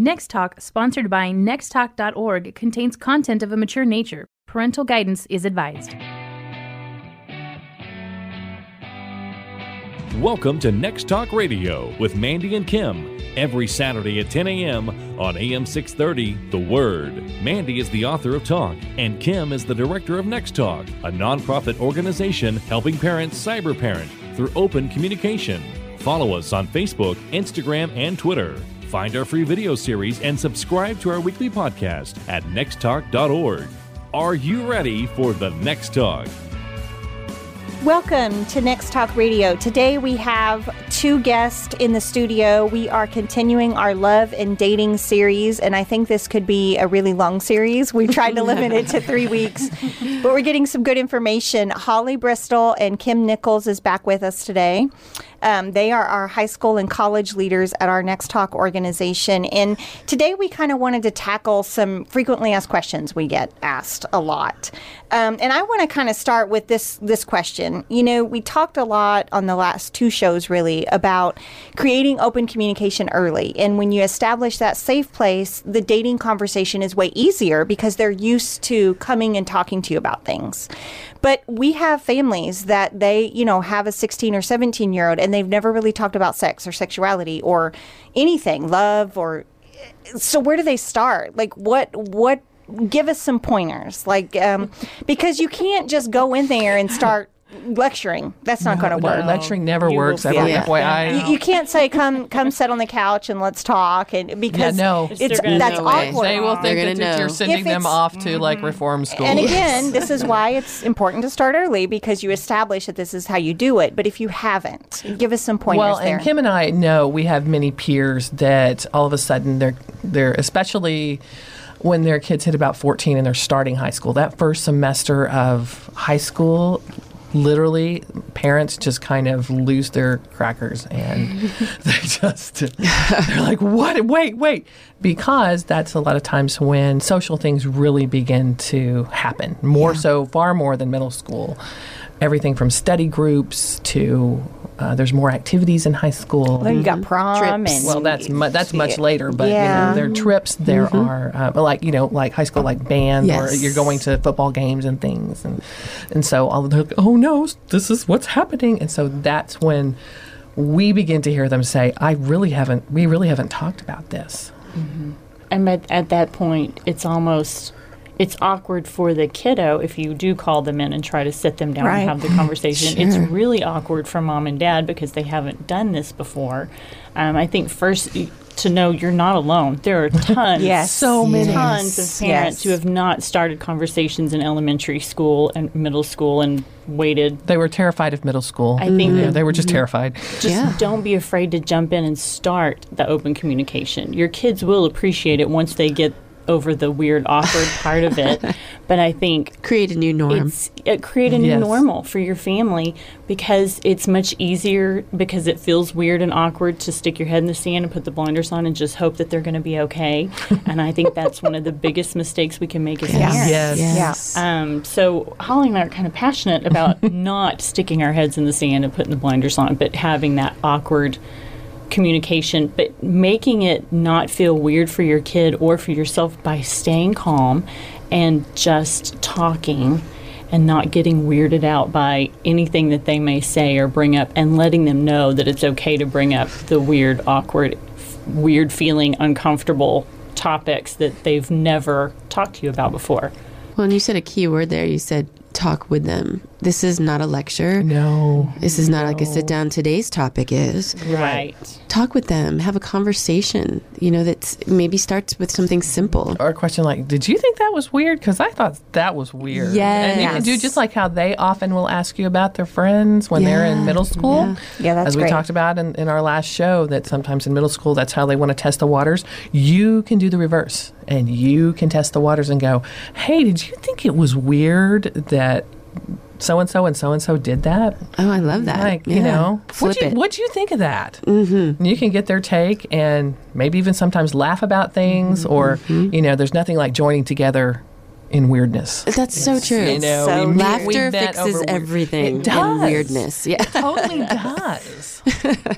Next Talk, sponsored by nexttalk.org, contains content of a mature nature. Parental guidance is advised. Welcome to Next Talk Radio with Mandy and Kim. Every Saturday at 10 a.m. on AM 630, The Word. Mandy is the author of Talk, and Kim is the director of Next Talk, a nonprofit organization helping parents cyber parent through open communication. Follow us on Facebook, Instagram, and Twitter. Find our free video series and subscribe to our weekly podcast at nexttalk.org. Are you ready for the next talk? Welcome to Next Talk Radio. Today we have two guests in the studio. We are continuing our love and dating series, and I think this could be a really long series. We tried to limit it to three weeks, but we're getting some good information. Holly Bristol and Kim Nichols is back with us today. Um, they are our high school and college leaders at our Next Talk organization. And today we kind of wanted to tackle some frequently asked questions we get asked a lot. Um, and I want to kind of start with this this question. You know, we talked a lot on the last two shows really about creating open communication early. And when you establish that safe place, the dating conversation is way easier because they're used to coming and talking to you about things. But we have families that they, you know, have a 16 or 17 year old and they've never really talked about sex or sexuality or anything, love or so where do they start? Like what what give us some pointers like um, because you can't just go in there and start lecturing. That's not going to work. Lecturing never You works. will Ever. feel it. FYI. You, you can't say come come sit on the couch and let's talk and because Yeah, no. it's They're that's know way. awkward. They will think gonna that you're sending them off to like mm-hmm. reform school. And again, this is why it's important to start early because you establish that this is how you do it. But if you haven't, give us some pointers well, there. and Kim and I know we have many peers that all of a sudden they're they're especially when their kids hit about 14 and they're starting high school. That first semester of high school, literally, parents just kind of lose their crackers and they just they're like, "What? Wait, wait!" Because that's a lot of times when social things really begin to happen. More so, far more than middle school. Everything from study groups to uh, there's more activities in high school. Well, you got prom Trips. and Well, that's mu- that's much later, but Yeah. you know, there are trips. There are uh, like you know, like high school, like band, or you're going to football games and things, and and so all of the oh no, this is what's happening, and so that's when we begin to hear them say, I really haven't, we really haven't talked about this. And at, at that point, it's almost it's awkward for the kiddo if you do call them in and try to sit them down Right. and have the conversation. It's really awkward for mom and dad because they haven't done this before. Um, I think first to know you're not alone. There are tons, Yes. So many. tons of parents Yes. who have not started conversations in elementary school and middle school and waited. They were terrified of middle school. I think Yeah, that- they were just terrified. just Yeah. don't be afraid to jump in and start the open communication. Your kids will appreciate it once they get over the weird, awkward part of it. But I think Create a new norm. it's it create a new Yes. normal for your family because it's much easier because it feels weird and awkward to stick your head in the sand and put the blinders on and just hope that they're going to be okay. and I think that's one of the biggest mistakes we can make as Yes. parents. Yes. Yes. Um, so Holly and I are kind of passionate about not sticking our heads in the sand and putting the blinders on, but having that awkward communication, but making it not feel weird for your kid or for yourself by staying calm and just talking and not getting weirded out by anything that they may say or bring up and letting them know that it's okay to bring up the weird, awkward, f- weird feeling, uncomfortable topics that they've never talked to you about before. well, and you said a key word there. You said talk with them. This is not a lecture. No. This is not like a sit down. Today's topic is Right. talk with them, have a conversation. You know, that maybe starts with something simple. Or a question like, "Did you think that was weird? Because I thought that was weird." and you can do just like how they often will ask you about their friends when they're in middle school. yeah. Yeah, that's as we great. talked about in, in our last show. That sometimes in middle school, that's how they want to test the waters. You can do the reverse, and you can test the waters and go, "Hey, did you think it was weird that?" So and so and so and so did that. Oh, I love that. Like you know, flip what'd you, it. what'd you think of that? Mm-hmm. You can get their take and maybe even sometimes laugh about things, or you know, there's nothing like joining together in weirdness. That's so true. You know, So we- Laughter we fixes over everything It and does. weirdness. Yeah. It totally does.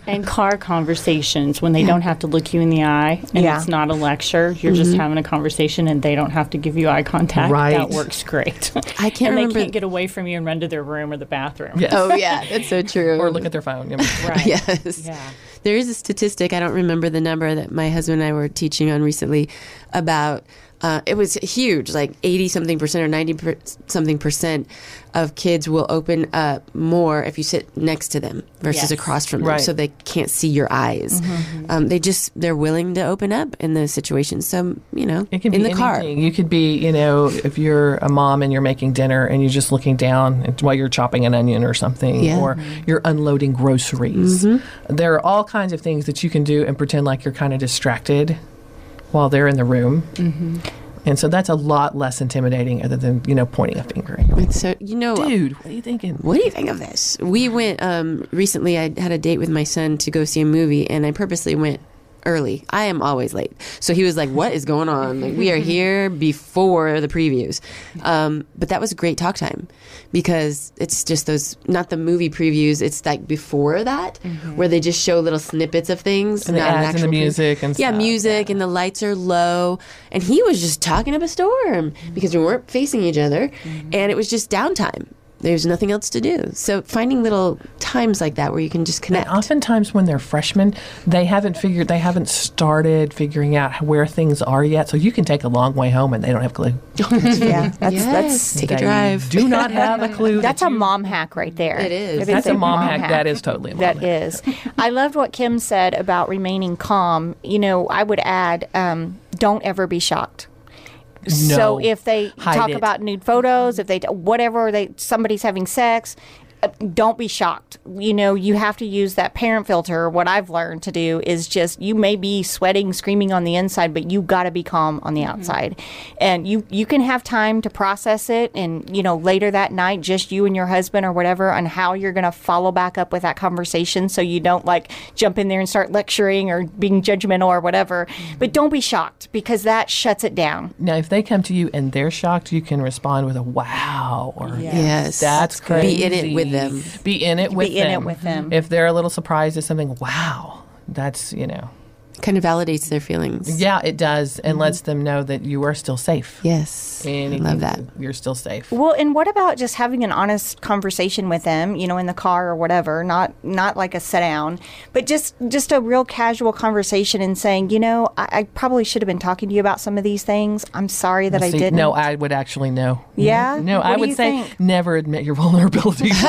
And car conversations when they don't have to look you in the eye and Yeah. it's not a lecture. You're just mm-hmm. having a conversation and they don't have to give you eye contact. Right. That works great. I can't and remember- they can't get away from you and run to their room or the bathroom. Yes. Oh yeah, that's so true. or look at their phone. Right. Yes. Yeah. There is a statistic, I don't remember the number that my husband and I were teaching on recently about uh, it was huge, like 80 something percent or 90 per- something percent of kids will open up more if you sit next to them versus Yes. across from them Right. so they can't see your eyes. Um, they just, they're willing to open up in those situations. So, you know, It can in be the car. You could be, you know, if you're a mom and you're making dinner and you're just looking down while you're chopping an onion or something, Yeah. or you're unloading groceries. Mm-hmm. There are all kinds of things that you can do and pretend like you're kind of distracted while they're in the room. Mm-hmm. And so that's a lot less intimidating other than, you know, pointing a finger. so, you know, Dude, what are you thinking? What do you think of this? We went um, recently. I had a date with my son to go see a movie, and I purposely went early. I am always late, so he was like, "What is going on? Like, we are here before the previews." Um, but that was great talk time because it's just those not the movie previews. It's like before that mm-hmm. where they just show little snippets of things And the not an and the music and yeah, stuff, music and the lights are low, and he was just talking up a storm mm-hmm. because we weren't facing each other, mm-hmm. and it was just downtime. There's nothing else to do. So finding little times like that where you can just And connect. oftentimes when they're freshmen, they haven't figured, they haven't started figuring out where things are yet. So you can take a long way home and they don't have a clue. Yeah, that's yes, that's take a drive. Do not have a clue. that's that a you- mom hack right there. It is. That's a mom hack. That is totally a mom That hack. is. I loved what Kim said about remaining calm. You know, I would add, um, don't ever be shocked. So if they Hide talk it. about nude photos, if they whatever they somebody's having sex, don't be shocked. You know, you have to use that parent filter. What I've learned to do is just you may be sweating, screaming on the inside, but you got to be calm on the mm-hmm. outside. And you you can have time to process it and, you know, later that night just you and your husband or whatever on how you're going to follow back up with that conversation so you don't like jump in there and start lecturing or being judgmental or whatever. Mm-hmm. But don't be shocked because that shuts it down. Now, if they come to you and they're shocked, you can respond with a wow or Yes. that's Be crazy. in it with them. Be in it with in it with them. If they're a little surprised at something, wow, that's, you know, Kind of validates their feelings. yeah, it does and mm-hmm. lets them know that you are still safe. Yes. I Anything love that. You're still safe. Well, and what about just having an honest conversation with them, you know, in the car or whatever, not not like a sit down, but just just a real casual conversation and saying, you know, I, I probably should have been talking to you about some of these things. I'm sorry that I See, didn't. No, I would actually know. Yeah? No, What I would say think? never admit your vulnerability.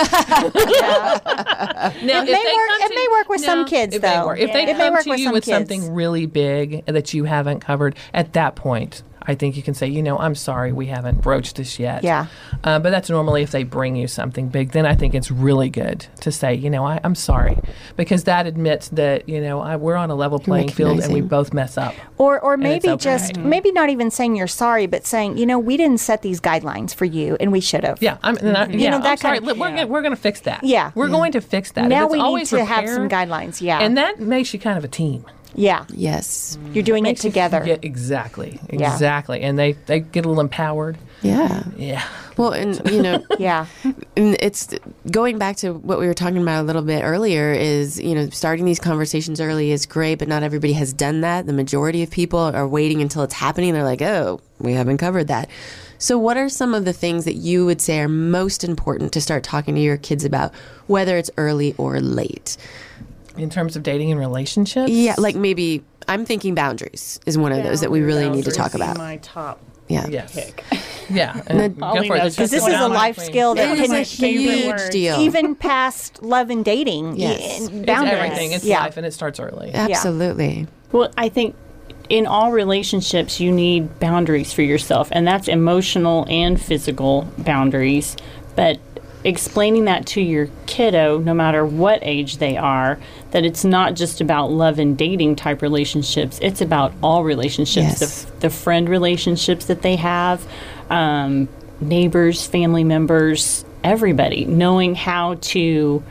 Now, It may work- it may work with some kids, it May though. work. If they It come to you with kids. something really big that you haven't covered, at that point, I think you can say, you know, I'm sorry, we haven't broached this yet. Yeah. Uh, but that's normally if they bring you something big. Then I think it's really good to say, you know, I, I'm sorry, because that admits that you know I, we're on a level playing field and we both mess up. Or, or maybe okay. just maybe not even saying you're sorry, but saying you know we didn't set these guidelines for you and we should have. Yeah, I'm. And I, yeah, know, I'm that sorry. kind of- Look, we're gonna, we're going to fix that. Yeah. we're going to fix that. If Now we need always to have some guidelines. Yeah. and that makes you kind of a team. Yeah. Yes. You're doing it together. get- exactly, Yeah. exactly, and they they get a little empowered. Yeah. Yeah, Well, and you know, Yeah. and it's going back to what we were talking about a little bit earlier is you know starting these conversations early is great but not everybody has done that the majority of people are waiting until it's happening they're like oh we haven't covered that so what are some of the things that you would say are most important to start talking to your kids about whether it's early or late in terms of dating and relationships. yeah like maybe i'm thinking boundaries is one of those that we really need to talk about My top yeah Yes. pick. Yeah. Go for it. Because this is a life skill that it is can a huge deal even past love and dating. Yes. y- and It's boundaries. everything. It's yeah. life, and it starts early. absolutely Well, I think in all relationships, you need boundaries for yourself, and that's emotional and physical boundaries. But explaining that to your kiddo, no matter what age they are, that it's not just about love and dating type relationships, it's about all relationships Yes. the, the friend relationships that they have, um, neighbors, family members, everybody, knowing how to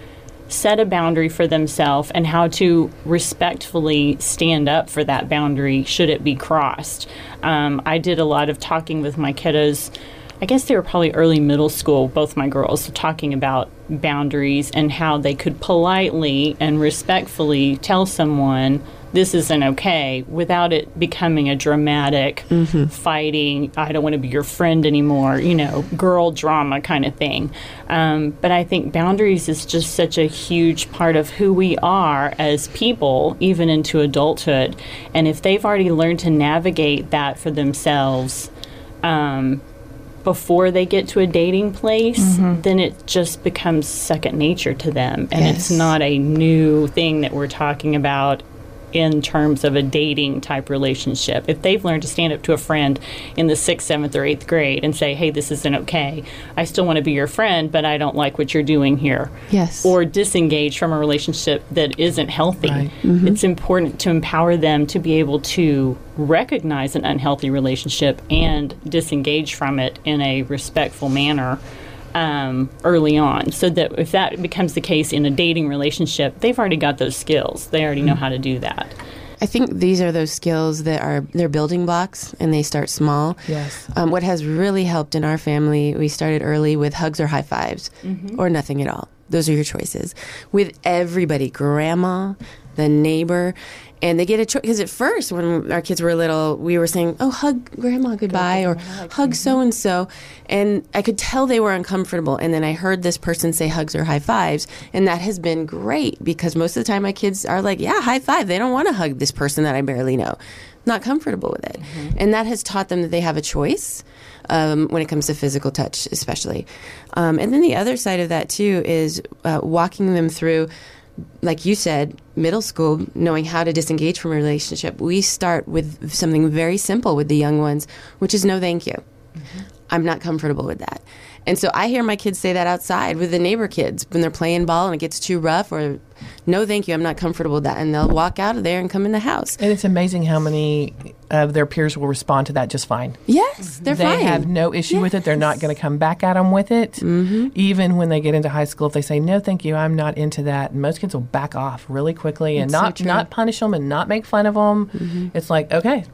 set a boundary for themselves and how to respectfully stand up for that boundary should it be crossed. Um, I did a lot of talking with my kiddos. I guess they were probably early middle school, both my girls, talking about boundaries and how they could politely and respectfully tell someone this isn't okay without it becoming a dramatic fighting, I don't want to be your friend anymore, you know, girl drama kind of thing. Um, but I think boundaries is just such a huge part of who we are as people, even into adulthood. And if they've already learned to navigate that for themselves, um, before they get to a dating place, mm-hmm. then it just becomes second nature to them. And it's not a new thing that we're talking about in terms of a dating type relationship. If they've learned to stand up to a friend in the sixth, seventh, or eighth grade and say, hey, this isn't okay, I still want to be your friend, but I don't like what you're doing here. Yes. Or disengage from a relationship that isn't healthy. Right. Mm-hmm. It's important to empower them to be able to recognize an unhealthy relationship and disengage from it in a respectful manner um, early on. So that if that becomes the case in a dating relationship, they've already got those skills. They already know how to do that. I think these are those skills that are they're building blocks and they start small. Yes. Um, what has really helped in our family, we started early with hugs or high 5s or nothing at all. Those are your choices. With everybody, grandma, the neighbor, and they get a choice. Because at first, when our kids were little, we were saying, "Oh, hug grandma goodbye," or "Hug so and so," and I could tell they were uncomfortable. And then I heard this person say hugs or high fives, and that has been great because most of the time my kids are like, "Yeah, high five." They don't want to hug this person that I barely know. Not comfortable with it, and that has taught them that they have a choice um, when it comes to physical touch, especially. Um, and then the other side of that too is uh, walking them through, like you said, middle school, knowing how to disengage from a relationship. We start with something very simple with the young ones, which is no thank you. Mm-hmm. I'm not comfortable with that. And so I hear my kids say that outside with the neighbor kids when they're playing ball and it gets too rough or no thank you, I'm not comfortable with that. And they'll walk out of there and come in the house. And it's amazing how many of their peers will respond to that just fine. Yes, they're fine. they fine. have no issue with it. They're not going to come back at them with it. Mm-hmm. Even when they get into high school, if they say no, thank you, I'm not into that, and most kids will back off really quickly and It's so not not punish them and not make fun of them. It's like okay,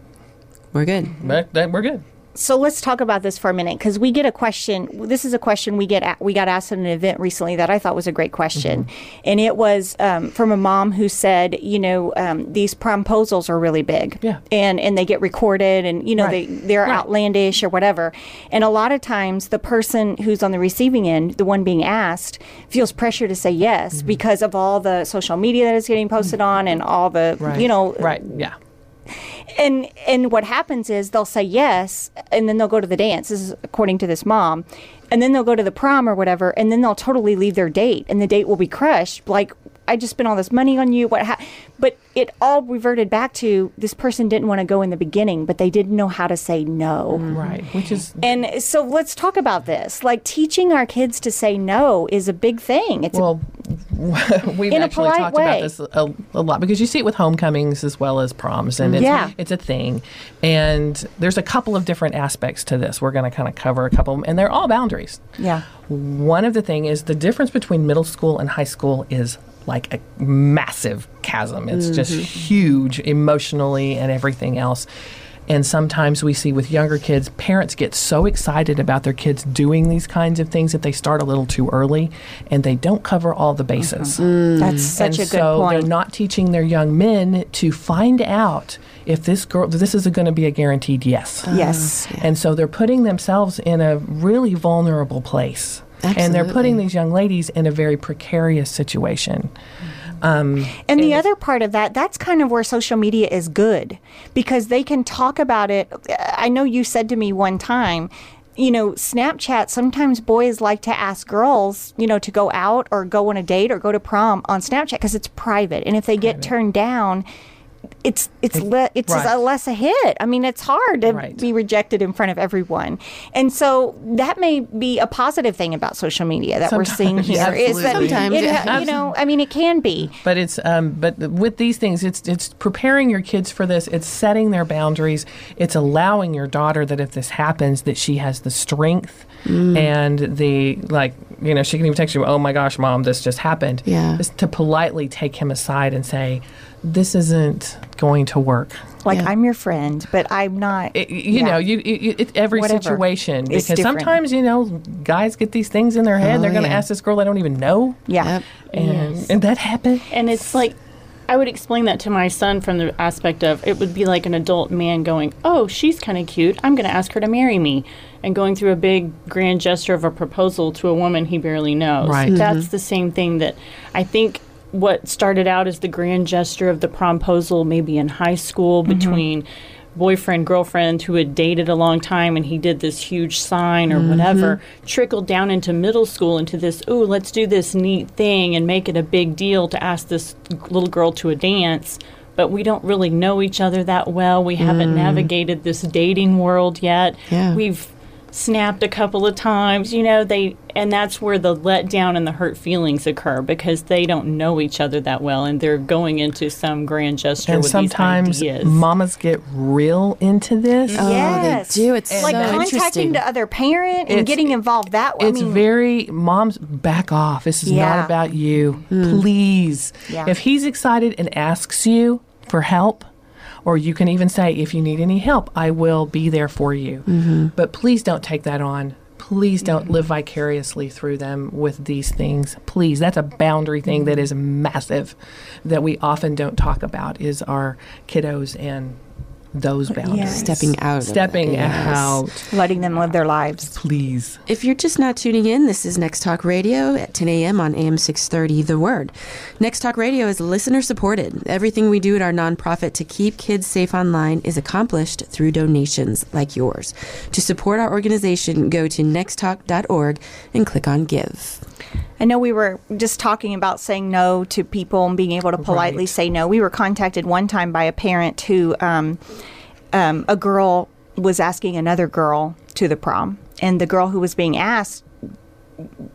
We're good. we're good. So let's talk about this for a minute because we get a question. This is a question we get we got asked at an event recently that I thought was a great question, and it was um, from a mom who said, you know, um, these promposals are really big, Yeah. and and they get recorded, and you know Right. they they're Right. outlandish or whatever, and a lot of times the person who's on the receiving end, the one being asked, feels pressure to say yes because of all the social media that is getting posted on and all the Right. you know right? Yeah. And and what happens is they'll say yes and then they'll go to the dance. This is according to this mom. And then they'll go to the prom or whatever and then they'll totally leave their date and the date will be crushed. Like i just spent all this money on you what ha-? but it all reverted back to this person didn't want to go in the beginning but they didn't know how to say no. Mm-hmm. Right. Which is and so let's talk about this. Like teaching our kids to say no is a big thing. It's a well, we've In actually talked way. about this a, a lot because you see it with homecomings as well as proms, and it's, Yeah. it's a thing. And there's a couple of different aspects to this. We're going to kind of cover a couple, of them, and they're all boundaries. yeah One of the thing is the difference between middle school and high school is like a massive chasm. It's just mm-hmm. huge emotionally and everything else. And sometimes we see with younger kids, parents get so excited about their kids doing these kinds of things that they start a little too early and they don't cover all the bases. Mm-hmm. Mm. that's such and a good so point they're not teaching their young men to find out if this girl, this is going to be a guaranteed yes. yes And so they're putting themselves in a really vulnerable place. And they're putting these young ladies in a very precarious situation. Um, and the other part of that, that's kind of where social media is good because they can talk about it. I know you said to me one time, you know, Snapchat, sometimes boys like to ask girls, you know, to go out or go on a date or go to prom on Snapchat because it's private. And if they get turned down, it's it's le- it's right. a less a hit. I mean, it's hard to Right. be rejected in front of everyone, and so that may be a positive thing about social media that we're seeing Sometimes, here. Is that. Sometimes, it, yeah. you know, I mean, it can be. But it's um, but with these things, it's it's preparing your kids for this. It's setting their boundaries. It's allowing your daughter that if this happens, that she has the strength and the like you know, she can even text you, "Oh my gosh, mom, this just happened." Yeah. Is to politely take him aside and say, "This isn't going to work." Like Yeah. I'm your friend, but I'm not. It, you Yeah. know, you, you it, every Whatever. situation It's because different. sometimes you know guys get these things in their head. Oh, They're going to yeah. ask this girl they don't even know, yeah. Yep. and Yes. and that happened. And it's like, I would explain that to my son from the aspect of it would be like an adult man going, Oh, she's kind of cute. I'm going to ask her to marry me. And going through a big grand gesture of a proposal to a woman he barely knows. Right. Mm-hmm. That's the same thing that I think what started out as the grand gesture of the promposal, maybe in high school mm-hmm. between boyfriend girlfriend who had dated a long time and he did this huge sign or whatever mm-hmm. trickled down into middle school into this oh let's do this neat thing and make it a big deal to ask this little girl to a dance. But we don't really know each other that well. We haven't mm. navigated this dating world yet. Yeah. we've snapped a couple of times you know they and that's where the letdown and the hurt feelings occur because they don't know each other that well and they're going into some grand gesture And with sometimes these ideas. mamas get real into this. Oh, Yes. Oh, they do. It's like so contacting the other parent and It's- getting involved that way. It's I mean, very moms back off. This is Yeah. not about you. Mm. Please. Yeah. If he's excited and asks you for help, or you can even say, if you need any help, I will be there for you. Mm-hmm. But please don't take that on. Please don't mm-hmm. live vicariously through them with these things. Please, that's a boundary thing that mm-hmm. is massive that we often don't talk about is our kiddos and those boundaries. Yes. Stepping out. of. Stepping Yes. out, letting them live their lives. please. If you're just now tuning in, this is Next Talk Radio at 10 a.m. on AM 630 The Word. Next Talk Radio is listener supported. Everything we do at our nonprofit to keep kids safe online is accomplished through donations like yours. To support our organization, go to nexttalk.org and click on Give. I know we were just talking about saying no to people and being able to politely Right. say no. We were contacted one time by a parent who, um, um, a girl was asking another girl to the prom, and the girl who was being asked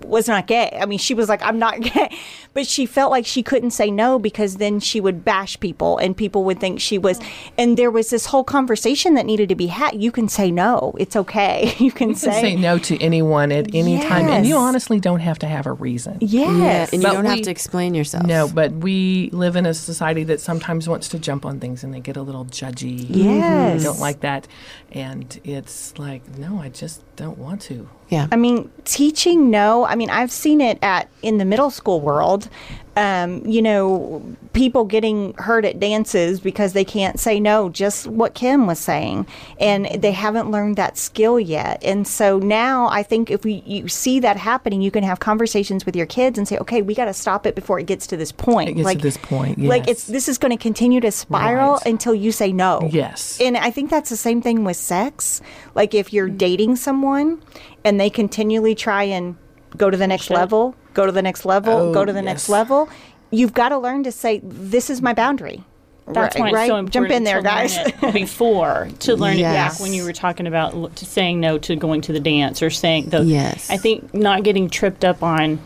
was not gay. I mean, she was like, I'm not gay. But she felt like she couldn't say no because then she would bash people and people would think she was. Mm. And there was this whole conversation that needed to be had. You can say no. It's okay. You can You can say no to anyone at any time, and you honestly don't have to have a reason. Yes. Yeah, and you But don't have to explain yourself. No, but we live in a society that sometimes wants to jump on things and they get a little judgy. Yes. They don't like that. And it's like, no, I just don't want to. Yeah. I mean, teaching no. I mean, I've seen it at in the middle school world. Um, you know, people getting hurt at dances because they can't say no. Just what Kim was saying, and they haven't learned that skill yet. And so now, I think if we you see that happening, you can have conversations with your kids and say, "Okay, we got to stop it before it gets to this point." It gets to this point, yes. like it's this is going to continue to spiral Right. until you say no. Yes. And I think that's the same thing with sex. Like if you're dating someone and they continually try and go to the next Shit. level, go to the next level, Oh, go to the next level, you've got to learn to say, this is my boundary. That's right, why it's right? so important Jump in there, to learn guys. it before to learn it back when you were talking about l- to saying no to going to the dance or saying the. Yes. I think not getting tripped up on.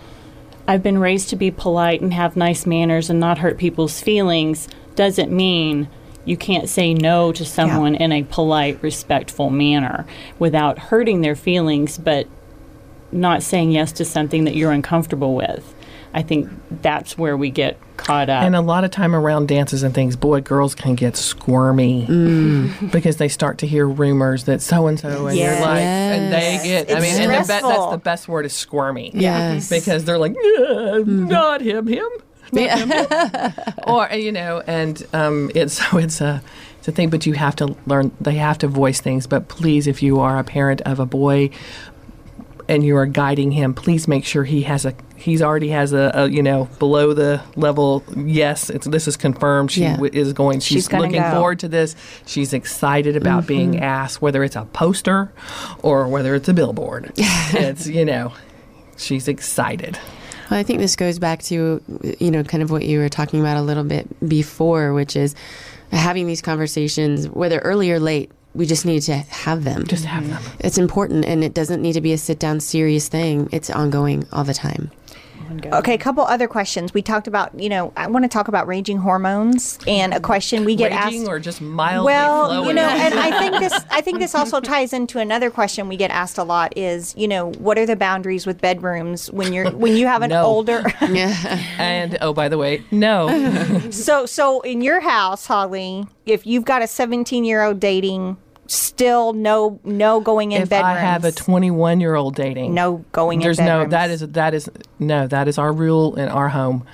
I've been raised to be polite and have nice manners and not hurt people's feelings doesn't mean you can't say no to someone in a polite, respectful manner without hurting their feelings, but not saying yes to something that you're uncomfortable with. I think that's where we get caught up. And a lot of time around dances and things, boy, girls can get squirmy mm. because they start to hear rumors that so and so, and Yes. you're like, and they Yes. get. I It's mean, and the be- that's the best word is squirmy. Yes. because they're like, "Yeah, mm-hmm. not him, him, not him, him." or you know, and um, it's so it's a it's a thing. But you have to learn. They have to voice things. But please, if you are a parent of a boy and you are guiding him, please make sure he has a he's already has a, a you know below the level. Yes, it's this is confirmed. She Yeah. w- is going. She's, She's looking go. forward to this. She's excited about being asked, whether it's a poster or whether it's a billboard. it's you know, she's excited. Well, I think this goes back to, you know, kind of what you were talking about a little bit before, which is having these conversations, whether early or late, we just need to have them. Just have them. it's important and it doesn't need to be a sit down serious thing. It's ongoing all the time. Ongoing. Okay, a couple other questions. We talked about, you know, I want to talk about raging hormones and a question we get Raging asked. or just mildly well, flowing? you know, and I think this I think this also ties into another question we get asked a lot is, you know, what are the boundaries with bedrooms when you're when you have an No. older Yeah. and oh, by the way, no. So so in your house, Holly, if you've got a 17-year-old dating, still no no going in if bedrooms. I have a 21 year old dating, no going there's in no that is that is no that is our rule in our home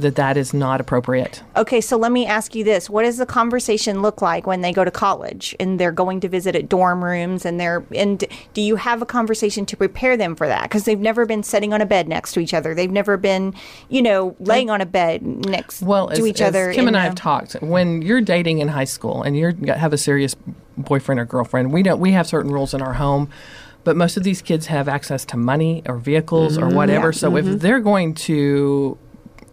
that that is not appropriate. Okay, so let me ask you this. What does the conversation look like when they go to college and they're going to visit at dorm rooms and they're and do you have a conversation to prepare them for that because they've never been sitting on a bed next to each other. They've never been, you know, laying on a bed next Well, to as, each as other. Kim and I have talked. When you're dating in high school and you have a serious boyfriend or girlfriend, we don't. We have certain rules in our home, but most of these kids have access to money or vehicles or mm-hmm. whatever. So if mm-hmm. they're going to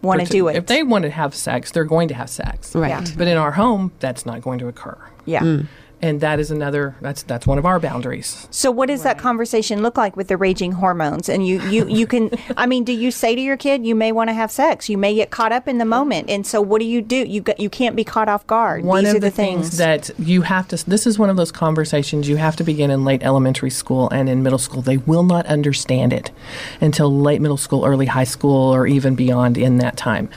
want to do it. if they want to have sex, they're going to have sex. Right. Yeah. But in our home, that's not going to occur. yeah. Mm. And that is another. That's that's one of our boundaries. So what does that conversation look like with the raging hormones? And you you you can I mean, do you say to your kid you may want to have sex? You may get caught up in the moment. And so what do you do? You got, you can't be caught off guard. One These of are the, the things, that you have to. This is one of those conversations you have to begin in late elementary school and in middle school. They will not understand it until late middle school, early high school, or even beyond in that time.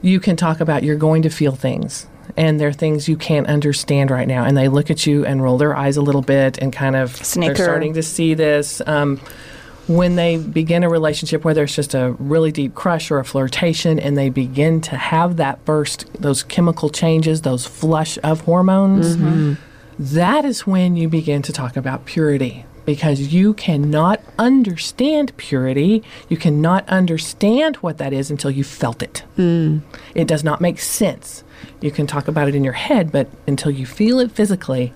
You can talk about you're going to feel things. And there are things you can't understand right now, and they look at you and roll their eyes a little bit, and kind of Snicker. they're starting to see this. Um, when they begin a relationship, whether it's just a really deep crush or a flirtation, and they begin to have that first, those chemical changes, those flush of hormones, that is when you begin to talk about purity. Because you cannot understand purity, you cannot understand what that is until you felt it. It does not make sense. You can talk about it in your head, but until you feel it physically,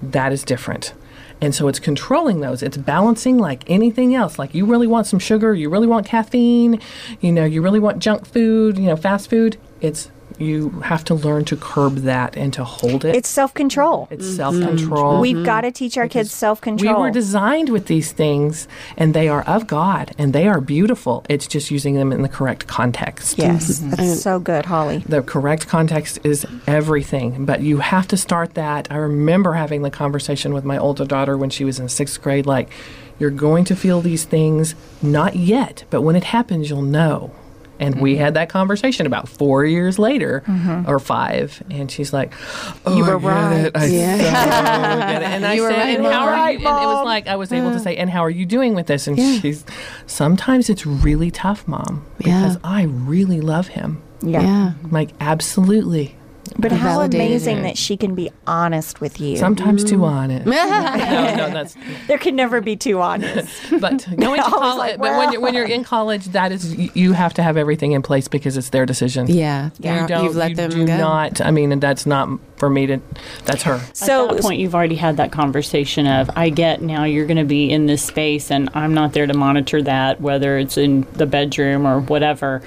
that is different. And so it's controlling those. It's balancing like anything else. Like you really want some sugar, you really want caffeine, you know, you really want junk food, you know, fast food. It's you have to learn to curb that and to hold it. it's self-control. it's self-control. We've got to teach our kids self-control. We were designed with these things and they are of God and they are beautiful. It's just using them in the correct context. Yes, mm-hmm. that's so good, Holly. The correct context is everything, but you have to start that. I remember having the conversation with my older daughter when she was in sixth grade like, you're going to feel these things, not yet, but when it happens, you'll know. And we mm-hmm. had that conversation about four years later mm-hmm. or five, and she's like, "Oh, You were right. I Yeah. so. And I You said, right, "And how Mom. are you?" And it was like I was able to say, "And how are you doing with this?" And she's, "Sometimes it's really tough, Mom, because Yeah. I really love him." Yeah. I'm like, absolutely. But how amazing it. that she can be honest with you. Sometimes too honest. Mm. no, no, that's. there can never be too honest. But going to college, like, but when you're, when you're in college, that is you, you have to have everything in place because it's their decision. Yeah. You They're- don't. You've let you them do go. not. I mean, and that's not for me to. That's her. So At that point, you've already had that conversation of, I get now you're going to be in this space, and I'm not there to monitor that, whether it's in the bedroom or whatever.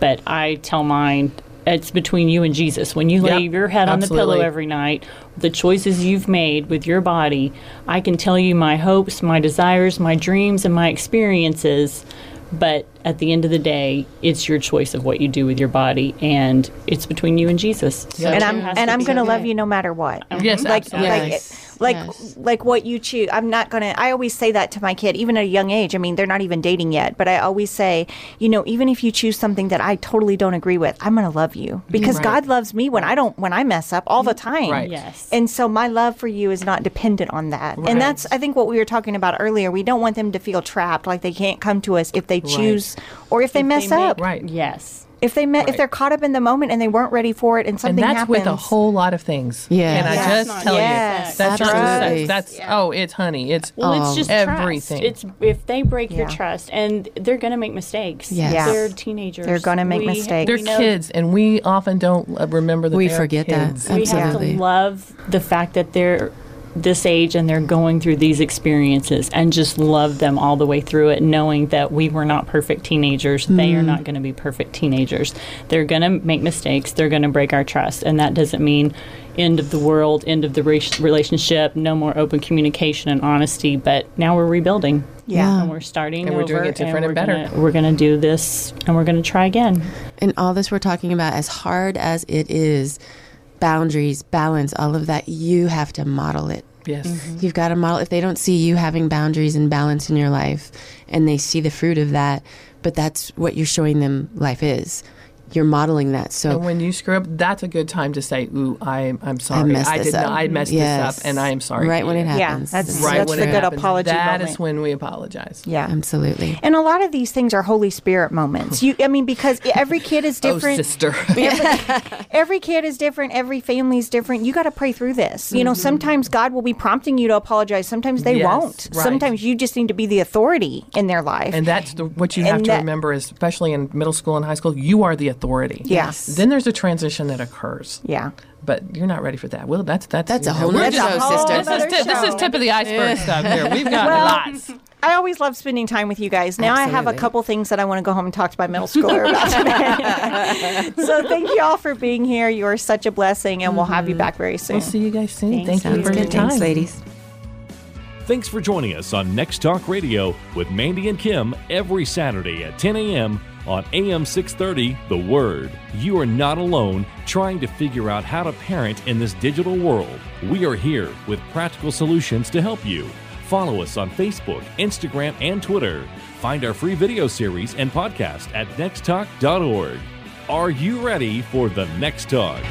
But I tell mine, it's between you and Jesus. When you lay Yep, your head on the pillow every night, the choices you've made with your body, I can tell you my hopes, my desires, my dreams, and my experiences. But at the end of the day, it's your choice of what you do with your body, and it's between you and Jesus. So and I'm and I'm going to okay. love you no matter what. Yes, like absolutely. like Yes. Like Yes. like what you choose. I'm not going to I always say that to my kid even at a young age. I mean, they're not even dating yet, but I always say, you know, even if you choose something that I totally don't agree with, I'm going to love you because Right. God loves me when I don't when I mess up all the mm-hmm. time. Right. Yes. And so my love for you is not dependent on that. And that's I think what we were talking about earlier. We don't want them to feel trapped like they can't come to us if they choose or if they mess they make- up. Right. Yes. If they met, if they're caught up in the moment and they weren't ready for it and something And something that's happens. with a whole lot of things. Yeah. And I Yes. just Not tell yes. you, that's not just sex. That's oh, it's honey. It's Well, Oh. it's just Everything. Trust. It's if they break your trust, and they're going to make mistakes. Yes. Yeah. they're teenagers. They're gonna make We- mistakes. they're know kids, and we often don't uh, remember that We they're forget that. kids. We Absolutely. have to love the fact that they're this age and they're going through these experiences and just love them all the way through it, knowing that we were not perfect teenagers. They are mm. not going to be perfect teenagers. They're going to make mistakes. They're going to break our trust. And that doesn't mean end of the world, end of the re- relationship, no more open communication and honesty. But now we're rebuilding. Yeah. And we're starting And we're doing it different and we're better. Gonna, we're going to do this and we're going to try again. And all this we're talking about, as hard as it is, boundaries, balance, all of that, you have to model it. Yes. Mm-hmm. You've got to model. If they don't see you having boundaries and balance in your life, and they see the fruit of that, but that's what you're showing them life is. You're modeling that. So And when you screw up, that's a good time to say, "Ooh, I, I'm sorry. messed I this did up." not. I messed Yes. this up, and I am sorry." Right when you." it Yeah, happens. that's- Right that's when the it good happens. apology That moment. is when we apologize. Yeah. absolutely. And a lot of these things are Holy Spirit moments. You, I mean, because every kid is oh, different. Oh, sister. every kid is different. Every family is different. You got to pray through this. You know, mm-hmm. sometimes God will be prompting you to apologize. Sometimes they Yes, won't. right. Sometimes you just need to be the authority in their life. And that's the, what you have And to that- remember, is, especially in middle school and high school, you are the authority. Yes. Then there's a transition that occurs. yeah. But you're not ready for that. Well, that's that's That's a know, whole we're nother just- show, whole sister. This is, Another tip, this is tip of the iceberg stuff here. We've got Well, lots. I always love spending time with you guys. Now I have a couple things that I want to go home and talk to my middle schooler about today. so thank you all for being here. You are such a blessing, and we'll have you mm-hmm. back very soon. We'll see you guys soon. Thanks. Thank you for your time. Thanks, ladies. Thanks for joining us on Next Talk Radio with Mandy and Kim every Saturday at 10 a.m. on AM 630 The Word. You are not alone trying to figure out how to parent in this digital world. We are here with practical solutions to help you. Follow us on Facebook, Instagram, and Twitter. Find our free video series and podcast at nexttalk.org. Are you ready for the next talk?